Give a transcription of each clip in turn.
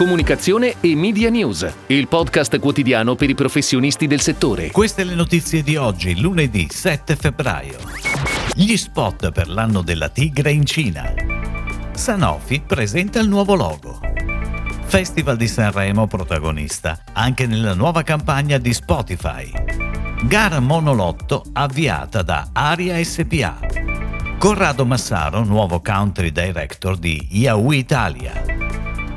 Comunicazione e Media News, il podcast quotidiano per i professionisti del settore. Queste le notizie di oggi, lunedì 7 febbraio. Gli spot per l'anno della tigre in Cina. Sanofi presenta il nuovo logo. Festival di Sanremo protagonista anche nella nuova campagna di Spotify. Gara monolotto avviata da Aria SPA. Corrado Massaro, nuovo country director di Yahoo Italia.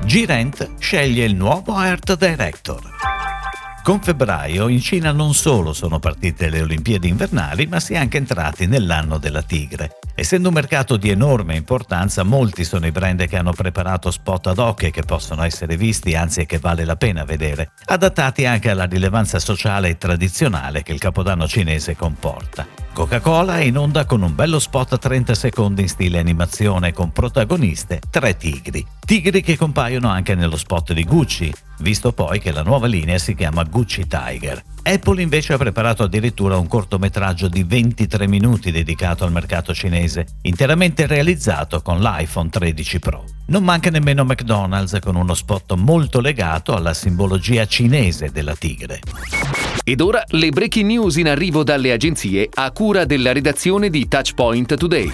G-Rent sceglie il nuovo Art Director. Con febbraio in Cina non solo sono partite le Olimpiadi invernali, ma si è anche entrati nell'anno della tigre. Essendo un mercato di enorme importanza, molti sono i brand che hanno preparato spot ad hoc e che possono essere visti, anzi che vale la pena vedere, adattati anche alla rilevanza sociale e tradizionale che il capodanno cinese comporta. Coca-Cola è in onda con un bello spot a 30 secondi in stile animazione con protagoniste tre tigri. Tigri che compaiono anche nello spot di Gucci, visto poi che la nuova linea si chiama Gucci Tiger. Apple invece ha preparato addirittura un cortometraggio di 23 minuti dedicato al mercato cinese, interamente realizzato con l'iPhone 13 Pro. Non manca nemmeno McDonald's con uno spot molto legato alla simbologia cinese della tigre. Ed ora le breaking news in arrivo dalle agenzie a cura della redazione di Touchpoint Today.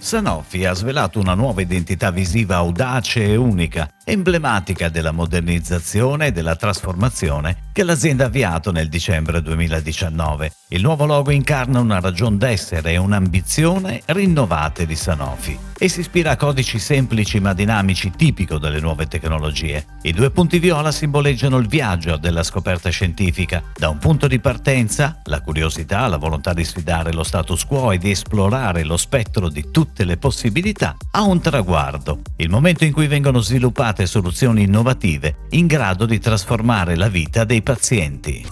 Sanofi ha svelato una nuova identità visiva audace e unica, emblematica della modernizzazione e della trasformazione che l'azienda ha avviato nel dicembre 2019. Il nuovo logo incarna una ragion d'essere e un'ambizione rinnovate di Sanofi e si ispira a codici semplici ma dinamici tipico delle nuove tecnologie. I due punti viola simboleggiano il viaggio della scoperta scientifica, da un punto di partenza, la curiosità, la volontà di sfidare lo status quo e di esplorare lo spettro di tutte le possibilità, a un traguardo, il momento in cui vengono sviluppate soluzioni innovative in grado di trasformare la vita dei pazienti.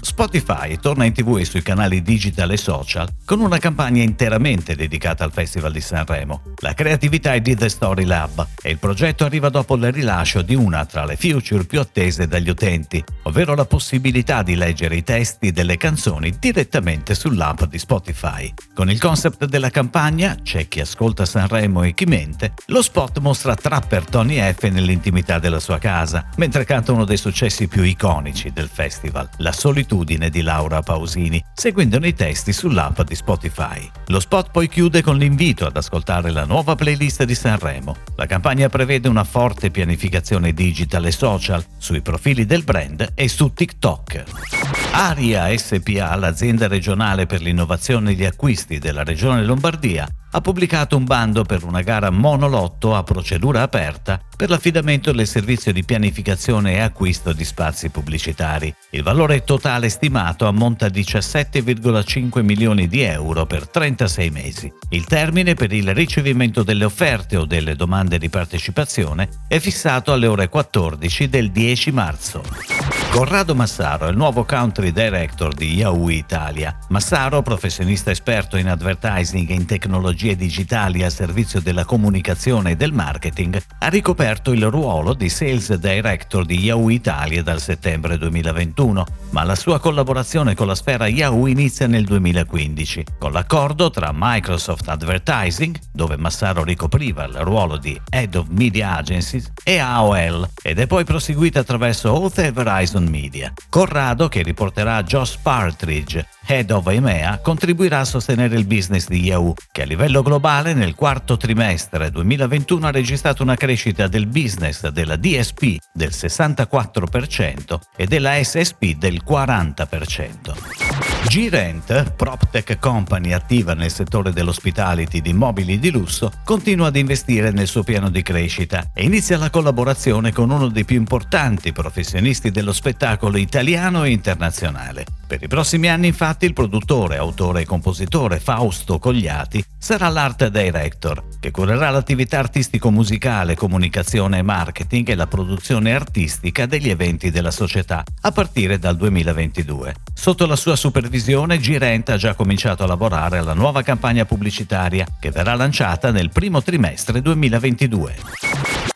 Spotify torna in tv e sui canali digital e social con una campagna interamente dedicata al Festival di Sanremo. La creatività è di The Story Lab e il progetto arriva dopo il rilascio di una tra le feature più attese dagli utenti, ovvero la possibilità di leggere i testi delle canzoni direttamente sull'app di Spotify. Con il concept della campagna, c'è chi ascolta Sanremo e chi mente, lo spot mostra trapper Tony F nell'intimità della sua casa, mentre canta uno dei successi più iconici del festival, La solitudine di Laura Pausini, seguendone i testi sull'app di Spotify. Lo spot poi chiude con l'invito ad ascoltare la nuova playlist di Sanremo. La campagna prevede una forte pianificazione digital e social sui profili del brand e su TikTok. Aria SPA, l'azienda regionale per l'innovazione e gli acquisti della regione Lombardia, ha pubblicato un bando per una gara monolotto a procedura aperta per l'affidamento del servizio di pianificazione e acquisto di spazi pubblicitari. Il valore totale stimato ammonta a 17,5 milioni di euro per 36 mesi. Il termine per il ricevimento delle offerte o delle domande di partecipazione è fissato alle ore 14 del 10 marzo. Corrado Massaro è il nuovo country director di Yahoo Italia. Massaro, professionista esperto in advertising e in tecnologie digitali al servizio della comunicazione e del marketing, ha ricoperto il ruolo di sales director di Yahoo Italia dal settembre 2021, ma la sua collaborazione con la sfera Yahoo inizia nel 2015, con l'accordo tra Microsoft Advertising, dove Massaro ricopriva il ruolo di Head of Media Agencies, e AOL, ed è poi proseguita attraverso Oath e Horizon Media. Corrado, che riporterà Josh Partridge, Head of EMEA, contribuirà a sostenere il business di Yahoo, che a livello globale nel quarto trimestre 2021 ha registrato una crescita del business della DSP del 64% e della SSP del 40%. G-Rent, PropTech company attiva nel settore dell'hospitality di immobili di lusso, continua ad investire nel suo piano di crescita e inizia la collaborazione con uno dei più importanti professionisti dello spettacolo italiano e internazionale. Per i prossimi anni infatti il produttore, autore e compositore Fausto Cogliati sarà l'art director, che curerà l'attività artistico-musicale, comunicazione e marketing e la produzione artistica degli eventi della società a partire dal 2022. Sotto la sua supervisione Girent ha già cominciato a lavorare alla nuova campagna pubblicitaria che verrà lanciata nel primo trimestre 2022.